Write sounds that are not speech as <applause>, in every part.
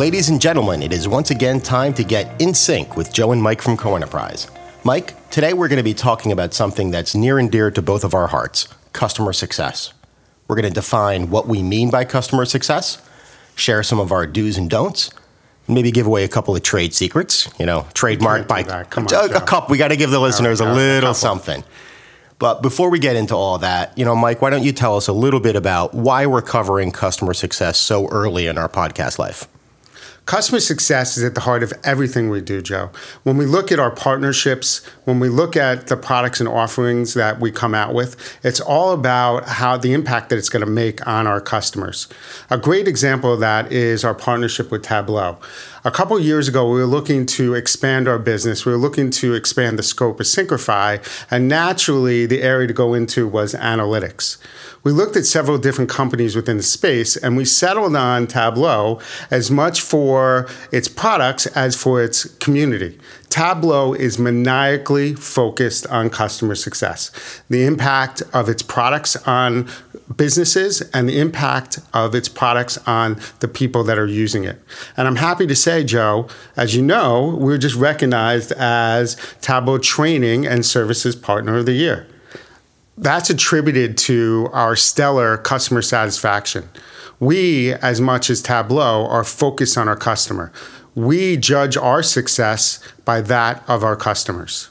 Ladies and gentlemen, it is once again time to get in sync with Joe and Mike from Co-Enterprise. Mike, today we're going to be talking about something that's near and dear to both of our hearts customer success. We're going to define what we mean by customer success, share some of our do's and don'ts, maybe give away a couple of trade secrets, you know, trademark by Come on, a, a couple. We got to give the listeners a a little couple. something. But before we get into all that, you know, Mike, why don't you tell us a little bit about why we're covering customer success so early in our podcast life? Customer success is at the heart of everything we do, Joe. When we look at our partnerships, when we look at the products and offerings that we come out with, it's all about how the impact that it's going to make on our customers. A great example of that is our partnership with Tableau. A couple years ago, we were looking to expand our business. We were looking to expand the scope of Syncrify, and naturally, the area to go into was analytics. We looked at several different companies within the space and we settled on Tableau as much for its products as for its community. Tableau is maniacally focused on customer success, the impact of its products on businesses and the impact of its products on the people that are using it. And I'm happy to say, Joe, as you know, we're just recognized as Tableau Training and Services Partner of the Year that's attributed to our stellar customer satisfaction. We, as much as Tableau, are focused on our customer. We judge our success by that of our customers.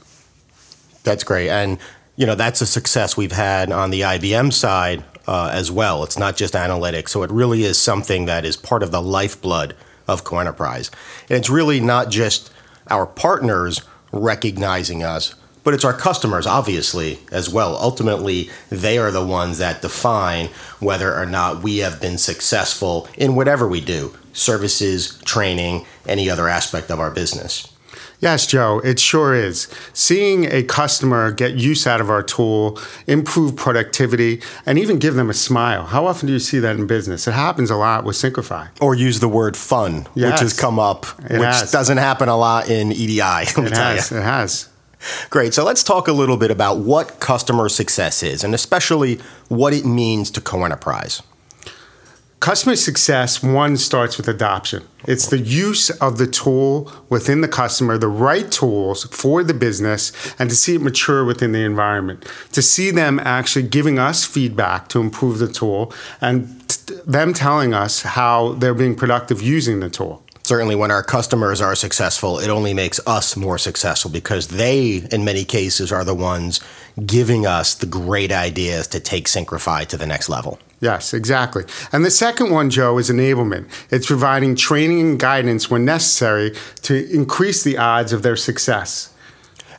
That's great. And, you know, that's a success we've had on the IBM side uh, as well. It's not just analytics. So it really is something that is part of the lifeblood of CoEnterprise. And it's really not just our partners recognizing us, but it's our customers, obviously, as well. Ultimately, they are the ones that define whether or not we have been successful in whatever we do services, training, any other aspect of our business. Yes, Joe, it sure is. Seeing a customer get use out of our tool, improve productivity, and even give them a smile. How often do you see that in business? It happens a lot with Syncrify. Or use the word fun, which has come up, It which has. doesn't happen a lot in EDI. <laughs> It has. It has. Great. So let's talk a little bit about what customer success is, and especially what it means to co-enterprise. Customer success, one starts with adoption. It's the use of the tool within the customer, the right tools for the business, and to see it mature within the environment. To see them actually giving us feedback to improve the tool and t- them telling us how they're being productive using the tool. Certainly, when our customers are successful, it only makes us more successful because they, in many cases, are the ones giving us the great ideas to take Syncrify to the next level. Yes, exactly. And the second one, Joe, is enablement. It's providing training and guidance when necessary to increase the odds of their success.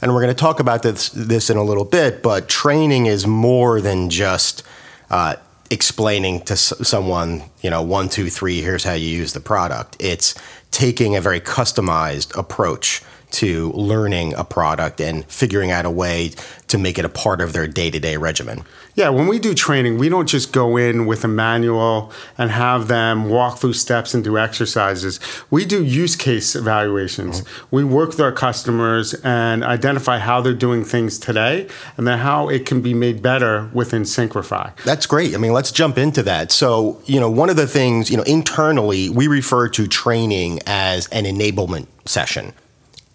And we're going to talk about this, this in a little bit, but training is more than just uh, explaining to s- someone, you know, one, two, three, here's how you use the product. It's taking a very customized approach to learning a product and figuring out a way to make it a part of their day to day regimen. Yeah, when we do training, we don't just go in with a manual and have them walk through steps and do exercises. We do use case evaluations. Mm-hmm. We work with our customers and identify how they're doing things today and then how it can be made better within Syncrify. That's great. I mean, let's jump into that. So, you know, one of the things, you know, internally, we refer to training as an enablement session.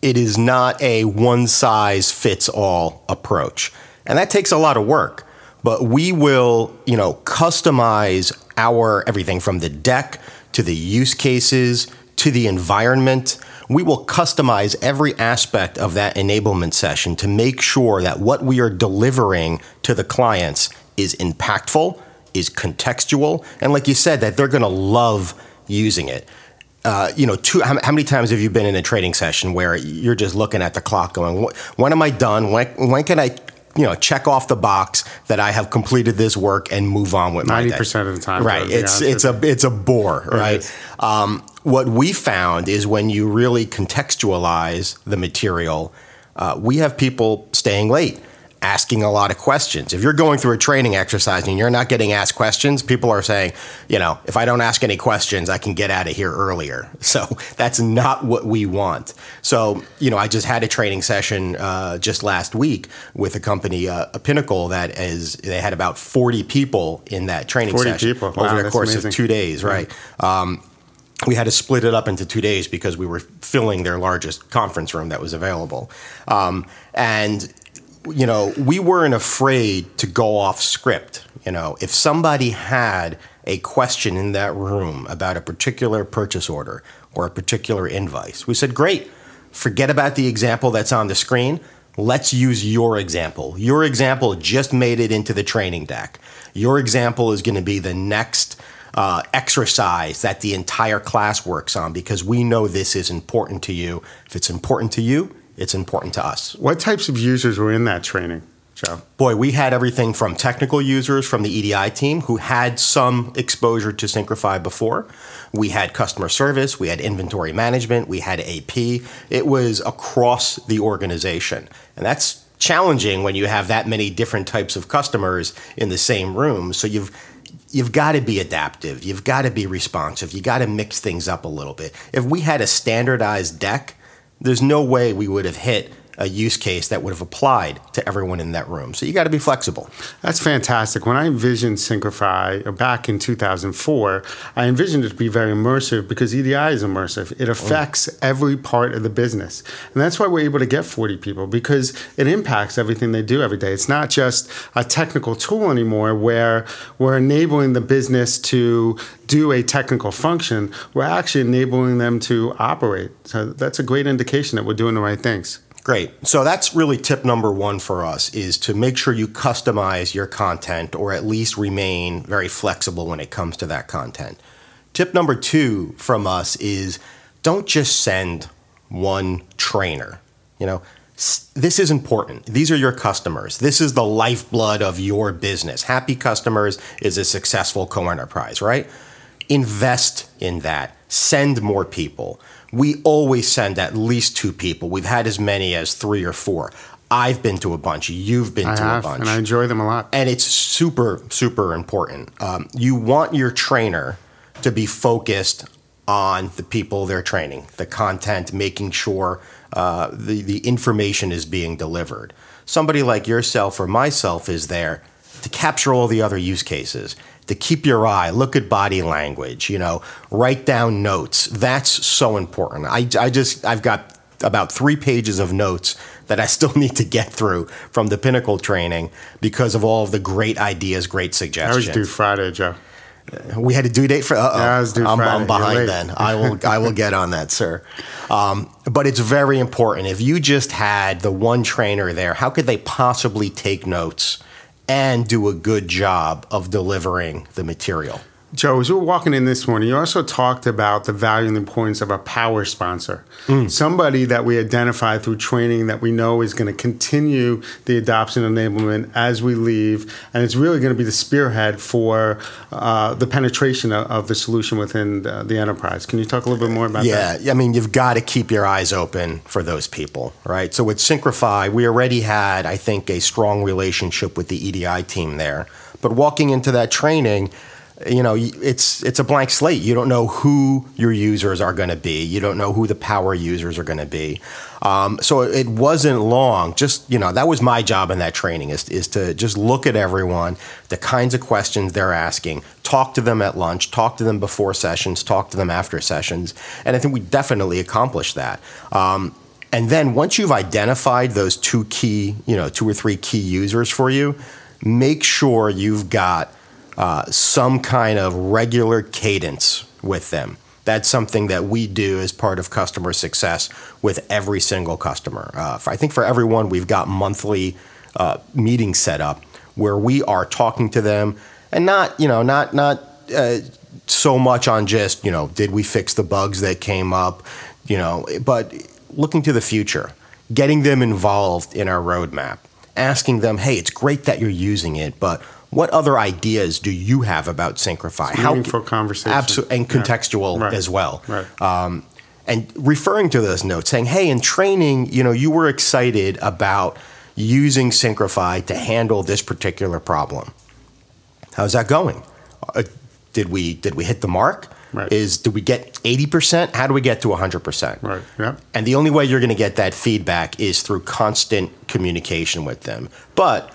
It is not a one size fits all approach. And that takes a lot of work. But we will, you know, customize our everything from the deck to the use cases to the environment. We will customize every aspect of that enablement session to make sure that what we are delivering to the clients is impactful, is contextual, and like you said, that they're going to love using it. Uh, you know, two, how, how many times have you been in a trading session where you're just looking at the clock going, when am I done? When, when can I, you know, check off the box that I have completed this work and move on with my day? 90% of the time, Right. It's, it's a, it's a bore, right? Um, what we found is when you really contextualize the material, uh, we have people staying late, asking a lot of questions. If you're going through a training exercise and you're not getting asked questions, people are saying, you know, if I don't ask any questions, I can get out of here earlier. <laughs> So that's not what we want. So, you know, I just had a training session uh, just last week with a company, uh, a Pinnacle, that is, they had about 40 people in that training 40 session people. over Wow, the course amazing. of two days, right? Um, we had to split it up into two days because we were filling their largest conference room that was available. Um, and, you know, we weren't afraid to go off script. You know, if somebody had a question in that room about a particular purchase order or a particular invoice, we said, great, forget about the example that's on the screen. Let's use your example. Your example just made it into the training deck. Your example is going to be the next uh, exercise that the entire class works on because we know this is important to you. If it's important to you, it's important to us. What types of users were in that training? Joe? Boy, we had everything from technical users from the EDI team who had some exposure to Syncrify before. We had customer service, we had inventory management, we had AP. It was across the organization. And that's challenging when you have that many different types of customers in the same room. So you've you've got to be adaptive. You've got to be responsive. You got to mix things up a little bit. If we had a standardized deck, there's no way we would have hit a use case that would have applied to everyone in that room. So you got to be flexible. That's fantastic. When I envisioned Syncrify uh, back in 2004, I envisioned it to be very immersive because EDI is immersive. It affects mm. every part of the business. And that's why we're able to get 40 people because it impacts everything they do every day. It's not just a technical tool anymore where we're enabling the business to do a technical function, we're actually enabling them to operate. So that's a great indication that we're doing the right things. Great. So that's really tip number one for us is to make sure you customize your content or at least remain very flexible when it comes to that content. Tip number two from us is don't just send one trainer. You know, this is important. These are your customers. This is the lifeblood of your business. Happy customers is a successful co enterprise, right? Invest in that. Send more people we always send at least two people. We've had as many as three or four. I've been to a bunch. You've been I to have, a bunch. And I enjoy them a lot. And it's super, super important. Um, you want your trainer to be focused on the people they're training, the content, making sure uh, the, the information is being delivered. Somebody like yourself or myself is there to capture all the other use cases to keep your eye, look at body language, you know, write down notes. That's so important. I, I just, I've got about three pages of notes that I <laughs> still need to get through from the Pinnacle training because of all of the great ideas, great suggestions. I was due Friday, Joe. We had a due date for. Uh-oh. Yeah, I was due I'm, Friday. I'm behind then. I will. I will get on that, sir. Um, but it's very important. If you just had the one trainer there, how could they possibly take notes and do a good job of delivering the material. Joe, as we were walking in this morning, you also talked about the value and importance of a power sponsor. Mm. Somebody that we identify through training that we know is going to continue the adoption enablement as we leave. And it's really going to be the spearhead for uh, the penetration of, of, the solution within the, the, enterprise. Can you talk a little bit more about yeah, that? Yeah, I mean, you've got to keep your eyes open for those people, right? So with Syncrify, we already had, I think, a strong relationship with the EDI team there. But walking into that training, you know it's it's a blank slate. You don't know who your users are going to be. You don't know who the power users are going to be. Um, so it wasn't long just you know that was my job in that training is, is to just look at everyone the kinds of questions they're asking talk to them at lunch talk to them before sessions talk to them after sessions and i think we definitely accomplished that. Um, and then once you've identified those two key you know two or three key users for you make sure you've got uh, some kind of regular cadence with them. That's something that we do as part of customer success with every single customer. Uh, for, I think for everyone, we've got monthly uh, meetings set up where we are talking to them, and not you know not not uh, so much on just you know did we fix the bugs that came up, you know, but looking to the future, getting them involved in our roadmap, asking them, hey, it's great that you're using it, but what other ideas do you have about Syncrify? How meaningful conversation, absolutely, and contextual yeah. right. as well. Right. Um, and referring to those notes, saying, "Hey, in training, you know, you were excited about using Syncrify to handle this particular problem. How's that going? Uh, did we did we hit the mark? Right. Is do we get eighty percent? How do we get to hundred percent? Right. Yeah. And the only way you're going to get that feedback is through constant communication with them. But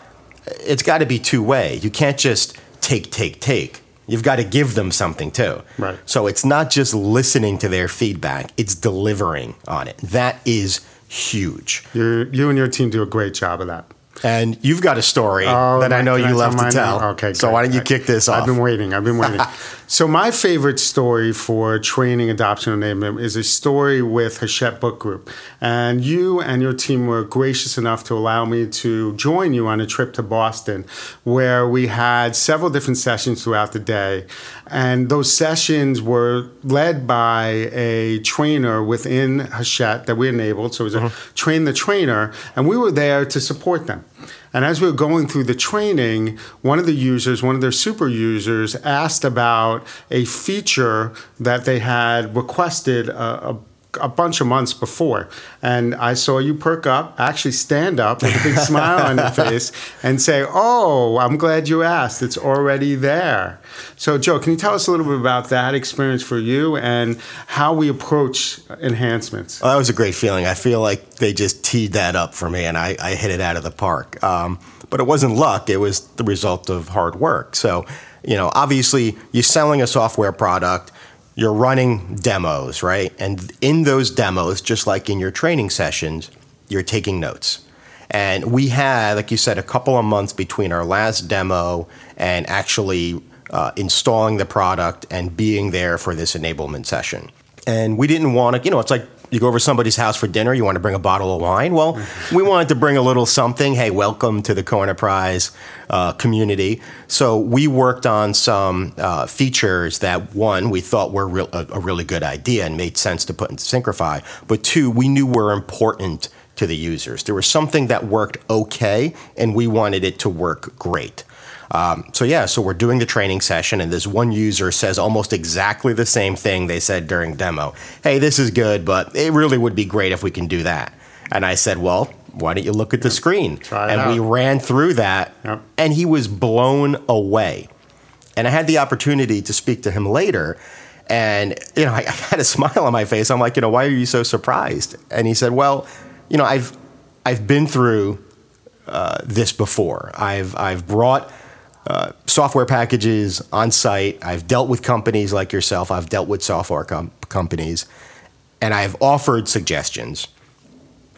it's got to be two way. You can't just take, take, take. you've got to give them something too. Right. So it's not just listening to their feedback, it's delivering on it. That is huge. you you and your team do a great job of that. And you've got a story Oh, that I know you love to tell. Okay. So why don't you kick this off? I've been waiting. I've been waiting. <laughs> so my favorite story for training adoption enablement is a story with Hachette Book Group, and you and your team were gracious enough to allow me to join you on a trip to Boston, where we had several different sessions throughout the day, and those sessions were led by a trainer within Hachette that we enabled. So it was a mm-hmm. train the trainer, and we were there to support them. And as we were going through the training, one of the users, one of their super users, asked about a feature that they had requested a, a bunch of months before. And I saw you perk up, actually stand up with a big <laughs> smile on your face, and say, Oh, I'm glad you asked. It's already there. So, Joe, can you tell us a little bit about that experience for you and how we approach enhancements? Well, that was a great feeling. I feel like they just teed that up for me, and I, I hit it out of the park. Um, but it wasn't luck; it was the result of hard work. So, you know, obviously, you're selling a software product. You're running demos, right? And in those demos, just like in your training sessions, you're taking notes. And we had, like you said, a couple of months between our last demo and actually uh, installing the product and being there for this enablement session. And we didn't want to, you know, it's like you go over somebody's house for dinner, you want to bring a bottle of wine. Well, we wanted to bring a little something. Hey, welcome to the Co-Enterprise uh, community. So we worked on some uh, features that, one, we thought were real, a, a really good idea and made sense to put into Syncrify. But two, we knew were important to the users. There was something that worked okay, and we wanted it to work great. Um, so yeah, so we're doing the training session, and this one user says almost exactly the same thing they said during demo. Hey, this is good, but it really would be great if we can do that. And I said, well, why don't you look at the screen? Try and we ran through that, Yep. and he was blown away. And I had the opportunity to speak to him later. And, you know, I, <laughs> I had a smile on my face. I'm like, you know, why are you so surprised? And he said, well, you know, I've, I've been through uh, this before. I've, I've brought uh, software packages on site. I've dealt with companies like yourself. I've dealt with software com- companies. And I've offered suggestions.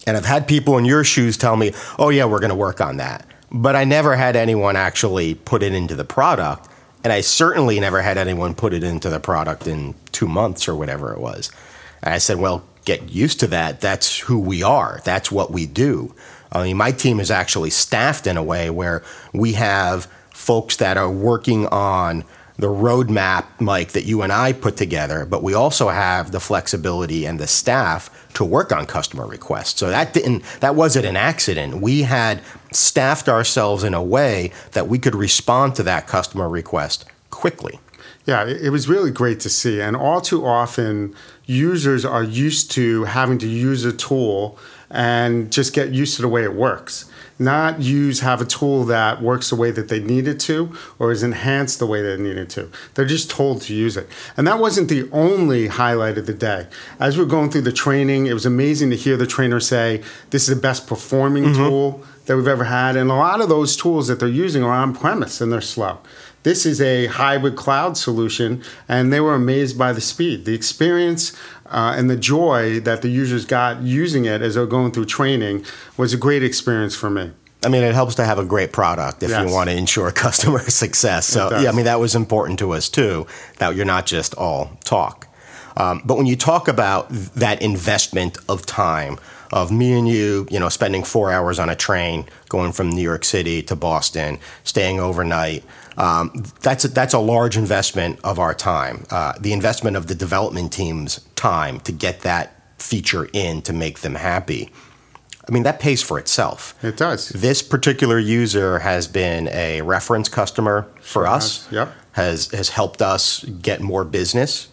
And I've had people in your shoes tell me, oh, yeah, we're going to work on that. But I never had anyone actually put it into the product. And I certainly never had anyone put it into the product in two months or whatever it was. And I said, well, get used to that. That's who we are, that's what we do. I mean, my team is actually staffed in a way where we have folks that are working on the roadmap, Mike, that you and I put together, but we also have the flexibility and the staff to work on customer requests. So that didn't that wasn't an accident. We had staffed ourselves in a way that we could respond to that customer request quickly. Yeah, it it was really great to see. And all too often, users are used to having to use a tool and just get used to the way it works. Not use have a tool that works the way that they need it to or is enhanced the way they need it to. They're just told to use it. And that wasn't the only highlight of the day. As we are going through the training, it was amazing to hear the trainer say, This is the best performing mm-hmm. tool that we've ever had. And a lot of those tools that they're using are on premise and they're slow. This is a hybrid cloud solution, and they were amazed by the speed, the experience, uh, and the joy that the users got using it as they're going through training was a great experience for me. I mean, it helps to have a great product if Yes. you want to ensure <laughs> customer success. So, yeah, I mean, that was important to us too, that you're not just all talk. Um, but when you talk about that investment of time, of me and you, you know, spending four hours on a train going from New York City to Boston, staying overnight, um, that's, a, that's a large investment of our time. Uh, the investment of the development team's time to get that feature in to make them happy. I mean, that pays for itself. It does. This particular user has been a reference customer for us. has. Yep. Has has helped us get more business.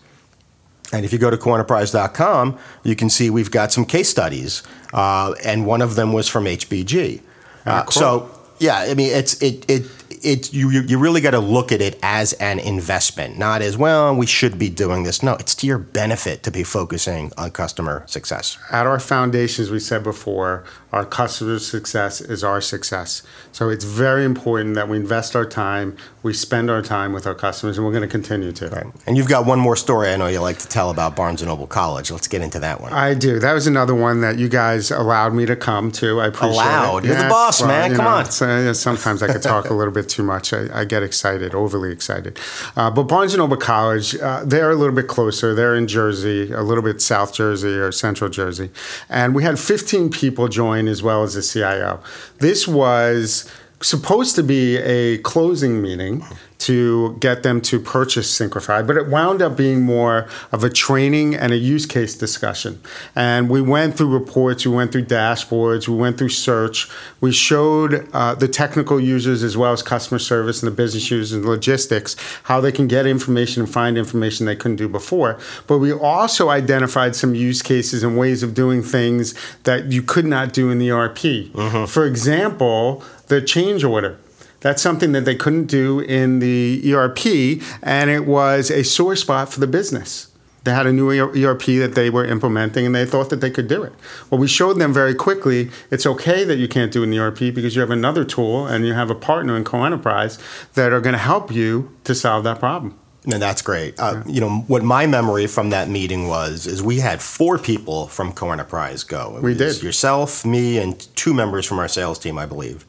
And if you go to coenterprise.com, you can see we've got some case studies, uh, and one of them was from HBG. Uh, so yeah, I mean it's it it it you you you really got to look at it as an investment, not as well we should be doing this. No, it's to your benefit to be focusing on customer success. At our foundations, we said before, our customers' success is our success. So it's very important that we invest our time, we spend our time with our customers, and we're going to continue to. Right. And you've got one more story I know you like to tell about Barnes & Noble College. Let's get into that one. I do. That was another one that you guys allowed me to come to. I appreciate Allowed? it. You're the boss, man. you Come on. uh, sometimes I could talk a little bit too much. I, I get excited, overly excited. Uh, but Barnes & Noble College, uh, they're a little bit closer. They're in Jersey, a little bit South Jersey or Central Jersey. And we had 15 people join as well as the CIO. This was supposed to be a closing meeting to get them to purchase Syncrify, but it wound up being more of a training and a use case discussion. And we went through reports, we went through dashboards, we went through search. We showed uh, the technical users as well as customer service and the business users and logistics how they can get information and find information they couldn't do before. But we also identified some use cases and ways of doing things that you could not do in the ERP. For example, the change order. That's something that they couldn't do in the ERP, and it was a sore spot for the business. They had a new ERP that they were implementing, and they thought that they could do it. Well, we showed them very quickly it's okay that you can't do an ERP because you have another tool and you have a partner in Co-Enterprise that are going to help you to solve that problem. And that's great. Uh, You know what my memory from that meeting was is we had four people from Co-Enterprise go. It We did. yourself, me, and two members from our sales team, I believe.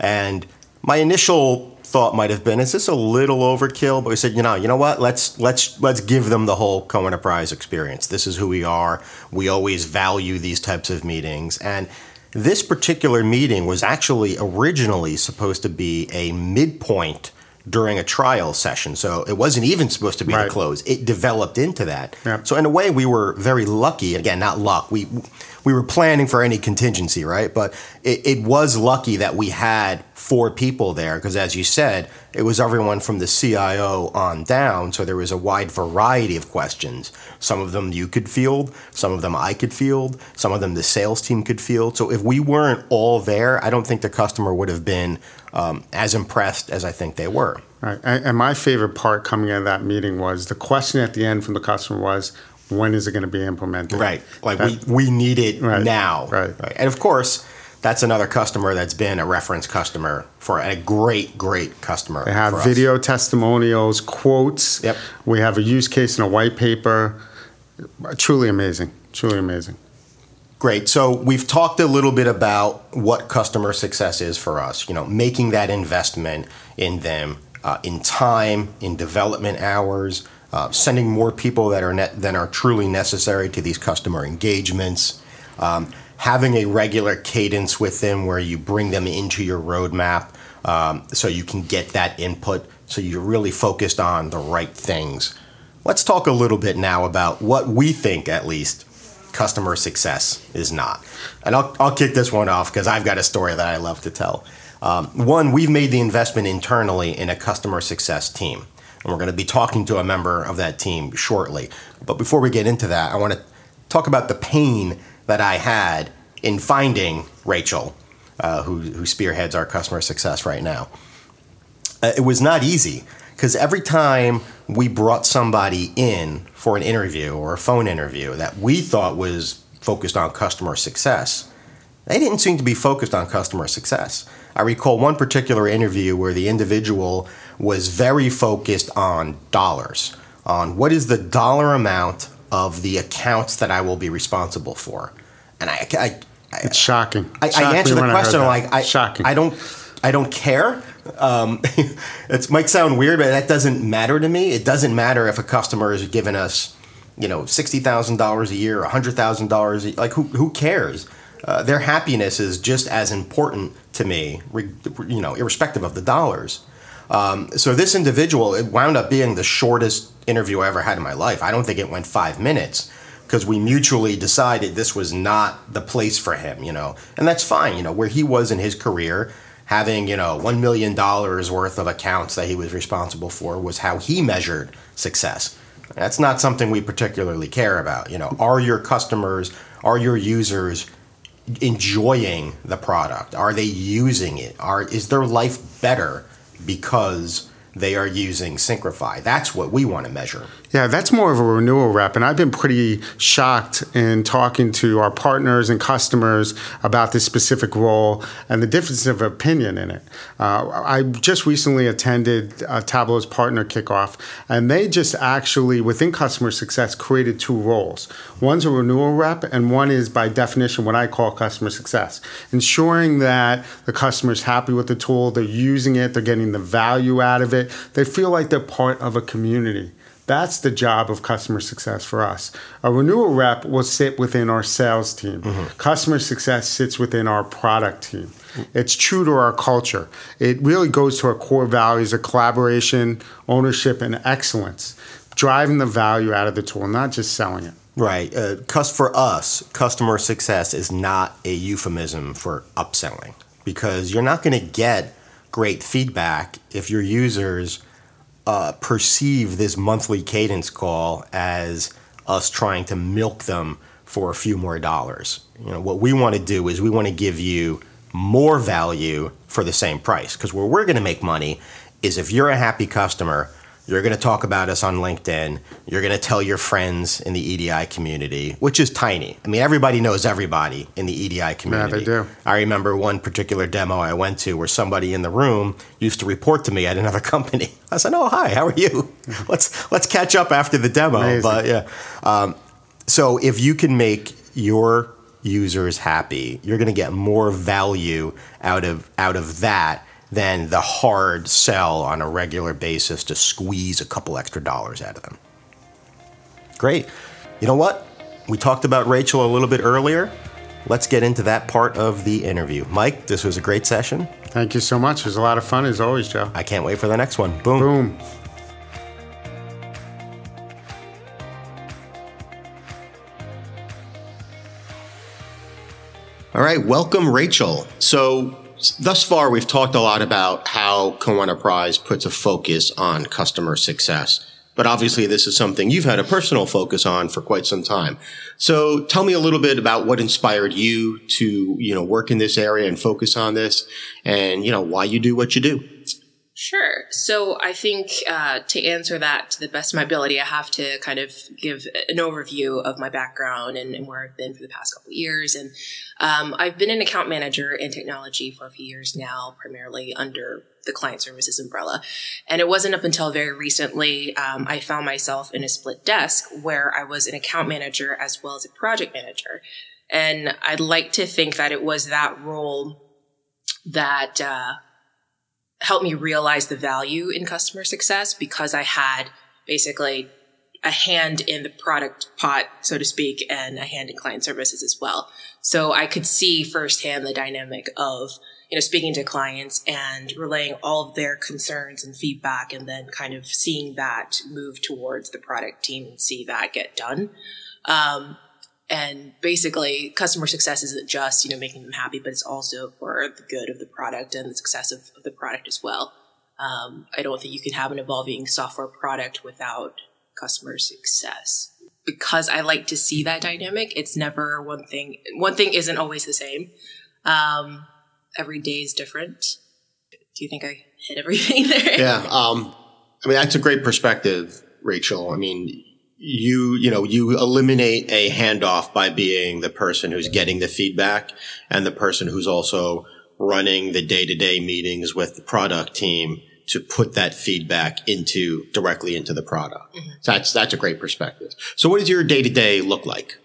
And my initial thought might have been, is this a little overkill? But we said, you know, you know what? Let's let's let's give them the whole co-enterprise experience. This is who we are. We always value these types of meetings. And this particular meeting was actually originally supposed to be a midpoint during a trial session. So it wasn't even supposed to be Right. the close. It developed into that. Yeah. So in a way, we were very lucky. Again, not luck. We we were planning for any contingency, right? But it, it was lucky that we had four people there because, as you said, it was everyone from the CIO on down. So there was a wide variety of questions. Some of them you could field, some of them I could field, some of them the sales team could field. So if we weren't all there, I don't think the customer would have been um, as impressed as I think they were. Right. And, and my favorite part coming out of that meeting was the question at the end from the customer was, when is it going to be implemented? Right. Like That- we, we need it Right. now. Right. right. And of course, that's another customer that's been a reference customer for a great, great customer. They have video testimonials, quotes. Yep. We have a use case and a white paper. Truly amazing. Truly amazing. Great. So we've talked a little bit about what customer success is for us. You know, making that investment in them uh, in time, in development hours, uh, sending more people that are net, than are truly necessary to these customer engagements, um, having a regular cadence with them where you bring them into your roadmap um, so you can get that input. So you're really focused on the right things. Let's talk a little bit now about what we think, at least, customer success is not. And I'll, I'll kick this one off because I've got a story that I love to tell. Um, one, we've made the investment internally in a customer success team. And we're going to be talking to a member of that team shortly. But before we get into that, I want to talk about the pain that I had in finding Rachel, uh, who, who spearheads our customer success right now. Uh, it was not easy because every time we brought somebody in for an interview or a phone interview that we thought was focused on customer success, they didn't seem to be focused on customer success. I recall one particular interview where the individual was very focused on dollars, on what is the dollar amount of the accounts that I will be responsible for. And I, I, I, It's shocking. I, I answer the when I question like I, shocking. I don't I don't care. Um, <laughs> it might sound weird, but that doesn't matter to me. It doesn't matter if a customer is giving us, you know, sixty thousand dollars a year, hundred thousand dollars. Like who who cares? Uh, their happiness is just as important to me, you know, irrespective of the dollars. Um, so this individual, it wound up being the shortest interview I ever had in my life. I don't think it went five minutes because we mutually decided this was not the place for him, you know, and that's fine, you know, where he was in his career, having you know one million dollars worth of accounts that he was responsible for was how he measured success. That's not something we particularly care about. You know, are your customers, are your users enjoying the product? Are they using it? Are is their life better because they are using Syncrify. That's what we want to measure. Yeah, that's more of a renewal rep. And I've been pretty shocked in talking to our partners and customers about this specific role and the difference of opinion in it. Uh, I just recently attended Tableau's partner kickoff, and they just actually, within customer success, created two roles. One's a renewal rep, and one is by definition what I call customer success, ensuring that the customer is happy with the tool, they're using it, they're getting the value out of it it. They feel like they're part of a community. That's the job of customer success for us. A renewal rep will sit within our sales team. Mm-hmm. Customer success sits within our product team. It's true to our culture. It really goes to our core values of collaboration, ownership, and excellence, driving the value out of the tool, not just selling it. Right. Uh, for us, customer success is not a euphemism for upselling because you're not going to get great feedback if your users uh, perceive this monthly cadence call as us trying to milk them for a few more dollars. You know, what we want to do is we want to give you more value for the same price because where we're going to make money is if you're a happy customer you're going to talk about us on LinkedIn. You're going to tell your friends in the EDI community, which is tiny. I mean, everybody knows everybody in the EDI community. Yeah, they do. I remember one particular demo I went to where somebody in the room used to report to me at another <laughs> company. I said, "Oh, hi, how are you? <laughs> let's let's catch up after the demo." Amazing. But yeah, um, so if you can make your users happy, you're going to get more value out of out of that than the hard sell on a regular basis to squeeze a couple extra dollars out of them. Great. You know what? We talked about Rachel a little bit earlier. Let's get into that part of the interview. Mike, this was a great session. Thank you so much. It was a lot of fun as always, Joe. I can't wait for the next one. Boom. Boom. All right, welcome, Rachel. So, thus far, we've talked a lot about how Co-Enterprise puts a focus on customer success. But obviously, this is something you've had a personal focus on for quite some time. So tell me a little bit about what inspired you to, you know, work in this area and focus on this and, you know, why you do what you do. Sure. So I think uh, to answer that to the best of my ability, I have to kind of give an overview of my background and, and where I've been for the past couple years. And um, I've been an account manager in technology for a few years now, primarily under the client services umbrella. And it wasn't up until very recently um, I found myself in a split desk where I was an account manager as well as a project manager. And I'd like to think that it was that role that uh, helped me realize the value in customer success because I had basically a hand in the product pot, so to speak, and a hand in client services as well. So I could see firsthand the dynamic of, you know, speaking to clients and relaying all of their concerns and feedback and then kind of seeing that move towards the product team and see that get done. Um, and basically customer success isn't just you know making them happy but it's also for the good of the product and the success of, of the product as well. Um, i don't think you can have an evolving software product without customer success. Because i like to see that dynamic it's never one thing one thing isn't always the same. Um, every day is different. Do you think i hit everything <laughs> there? Yeah um, i mean that's a great perspective rachel. I mean you you know you eliminate a handoff by being the person who's getting the feedback and the person who's also running the day-to-day meetings with the product team to put that feedback into directly into the product. Mm-hmm. So that's that's a great perspective. So what does your day-to-day look like?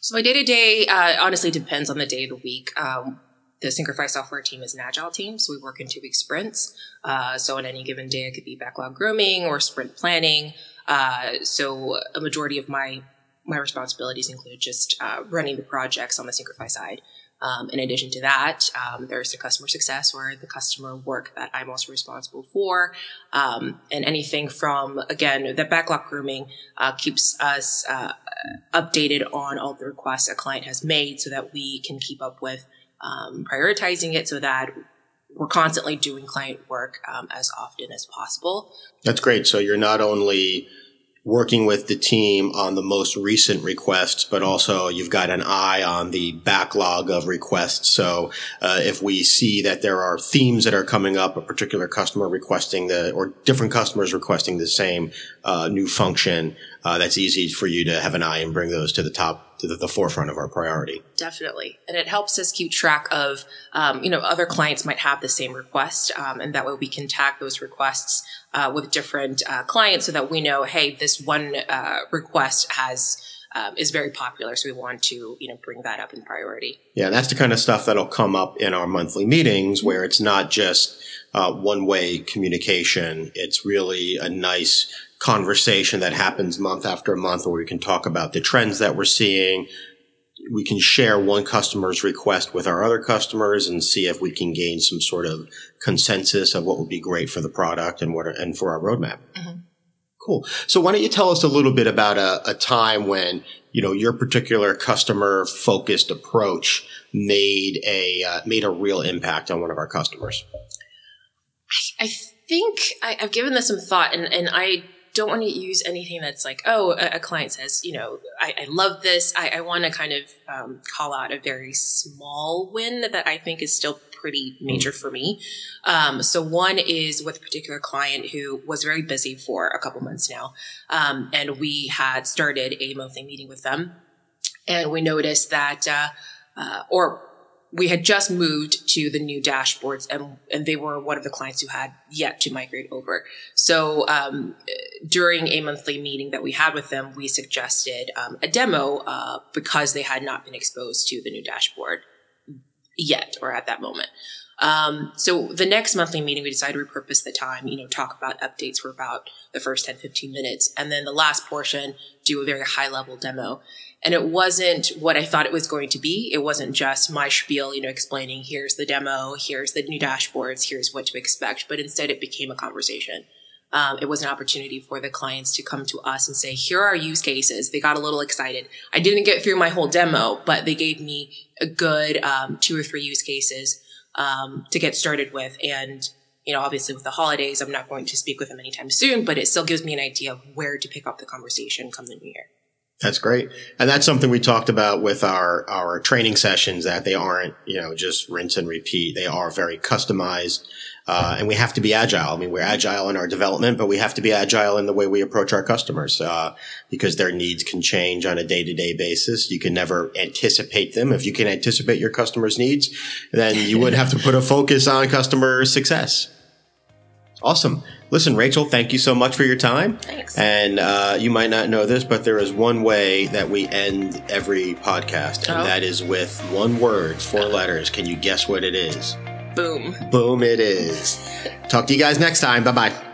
So my day-to-day uh, honestly depends on the day of the week. Um, the Syncrify software team is an agile team, so we work in two week sprints. Uh, so on any given day, it could be backlog grooming or sprint planning. Uh, so a majority of my my responsibilities include just uh, running the projects on the Syncrify side. Um, in addition to that, um, there's the customer success or the customer work that I'm also responsible for. Um, and anything from, again, the backlog grooming uh, keeps us uh, updated on all the requests a client has made so that we can keep up with um, prioritizing it so that we're constantly doing client work um, as often as possible. That's great. So you're not only working with the team on the most recent requests, but also you've got an eye on the backlog of requests. So uh, if we see that there are themes that are coming up, a particular customer requesting the, or different customers requesting the same uh, new function, uh, that's easy for you to have an eye and bring those to the top to the, the, forefront of our priority. Definitely. And it helps us keep track of, um, you know, other clients might have the same request. Um, and that way we can tag those requests uh, with different uh, clients so that we know, hey, this one uh, request has um, is very popular. So we want to, you know, bring that up in priority. Yeah, that's the kind of stuff that'll come up in our monthly meetings where it's not just uh, one way communication. It's really a nice conversation that happens month after month where we can talk about the trends that we're seeing. We can share one customer's request with our other customers and see if we can gain some sort of consensus of what would be great for the product and what are, and for our roadmap. Mm-hmm. Cool. So why don't you tell us a little bit about a, a time when you know your particular customer focused approach made a uh, made a real impact on one of our customers? I, I think I, have given this some thought, and, and I don't want to use anything that's like, oh, a, a client says, you know, I, I love this. I, I want to kind of um, call out a very small win that I think is still pretty major for me. Um, so one is with a particular client who was very busy for a couple months now. Um, and we had started a monthly meeting with them. And we noticed that, uh, uh, or we had just moved to the new dashboards and, and they were one of the clients who had yet to migrate over. So um, during a monthly meeting that we had with them, we suggested um, a demo uh, because they had not been exposed to the new dashboard yet or at that moment. Um, so the next monthly meeting, we decided to repurpose the time, you know, talk about updates for about the first 10, 15 minutes. And then the last portion, do a very high level demo. And it wasn't what I thought it was going to be. It wasn't just my spiel, you know, explaining here's the demo, here's the new dashboards, here's what to expect. But instead it became a conversation. Um, it was an opportunity for the clients to come to us and say, here are our use cases. They got a little excited. I didn't get through my whole demo, but they gave me a good um, two or three use cases um, to get started with. And, you know, obviously with the holidays, I'm not going to speak with them anytime soon, but it still gives me an idea of where to pick up the conversation come the new year. That's great. And that's something we talked about with our, our training sessions that they aren't, you know, just rinse and repeat. They are very customized. Uh, and we have to be agile. I mean, we're agile in our development, but we have to be agile in the way we approach our customers, uh, because their needs can change on a day to day basis. You can never anticipate them. If you can anticipate your customers' needs, then you would have to put a focus on customer success. Awesome. Listen, Rachel, thank you so much for your time. Thanks. And uh, you might not know this, but there is one way that we end every podcast, and oh. that is with one word, four letters. Can you guess what it is? Boom. Boom, it is. Talk to you guys next time. Bye bye.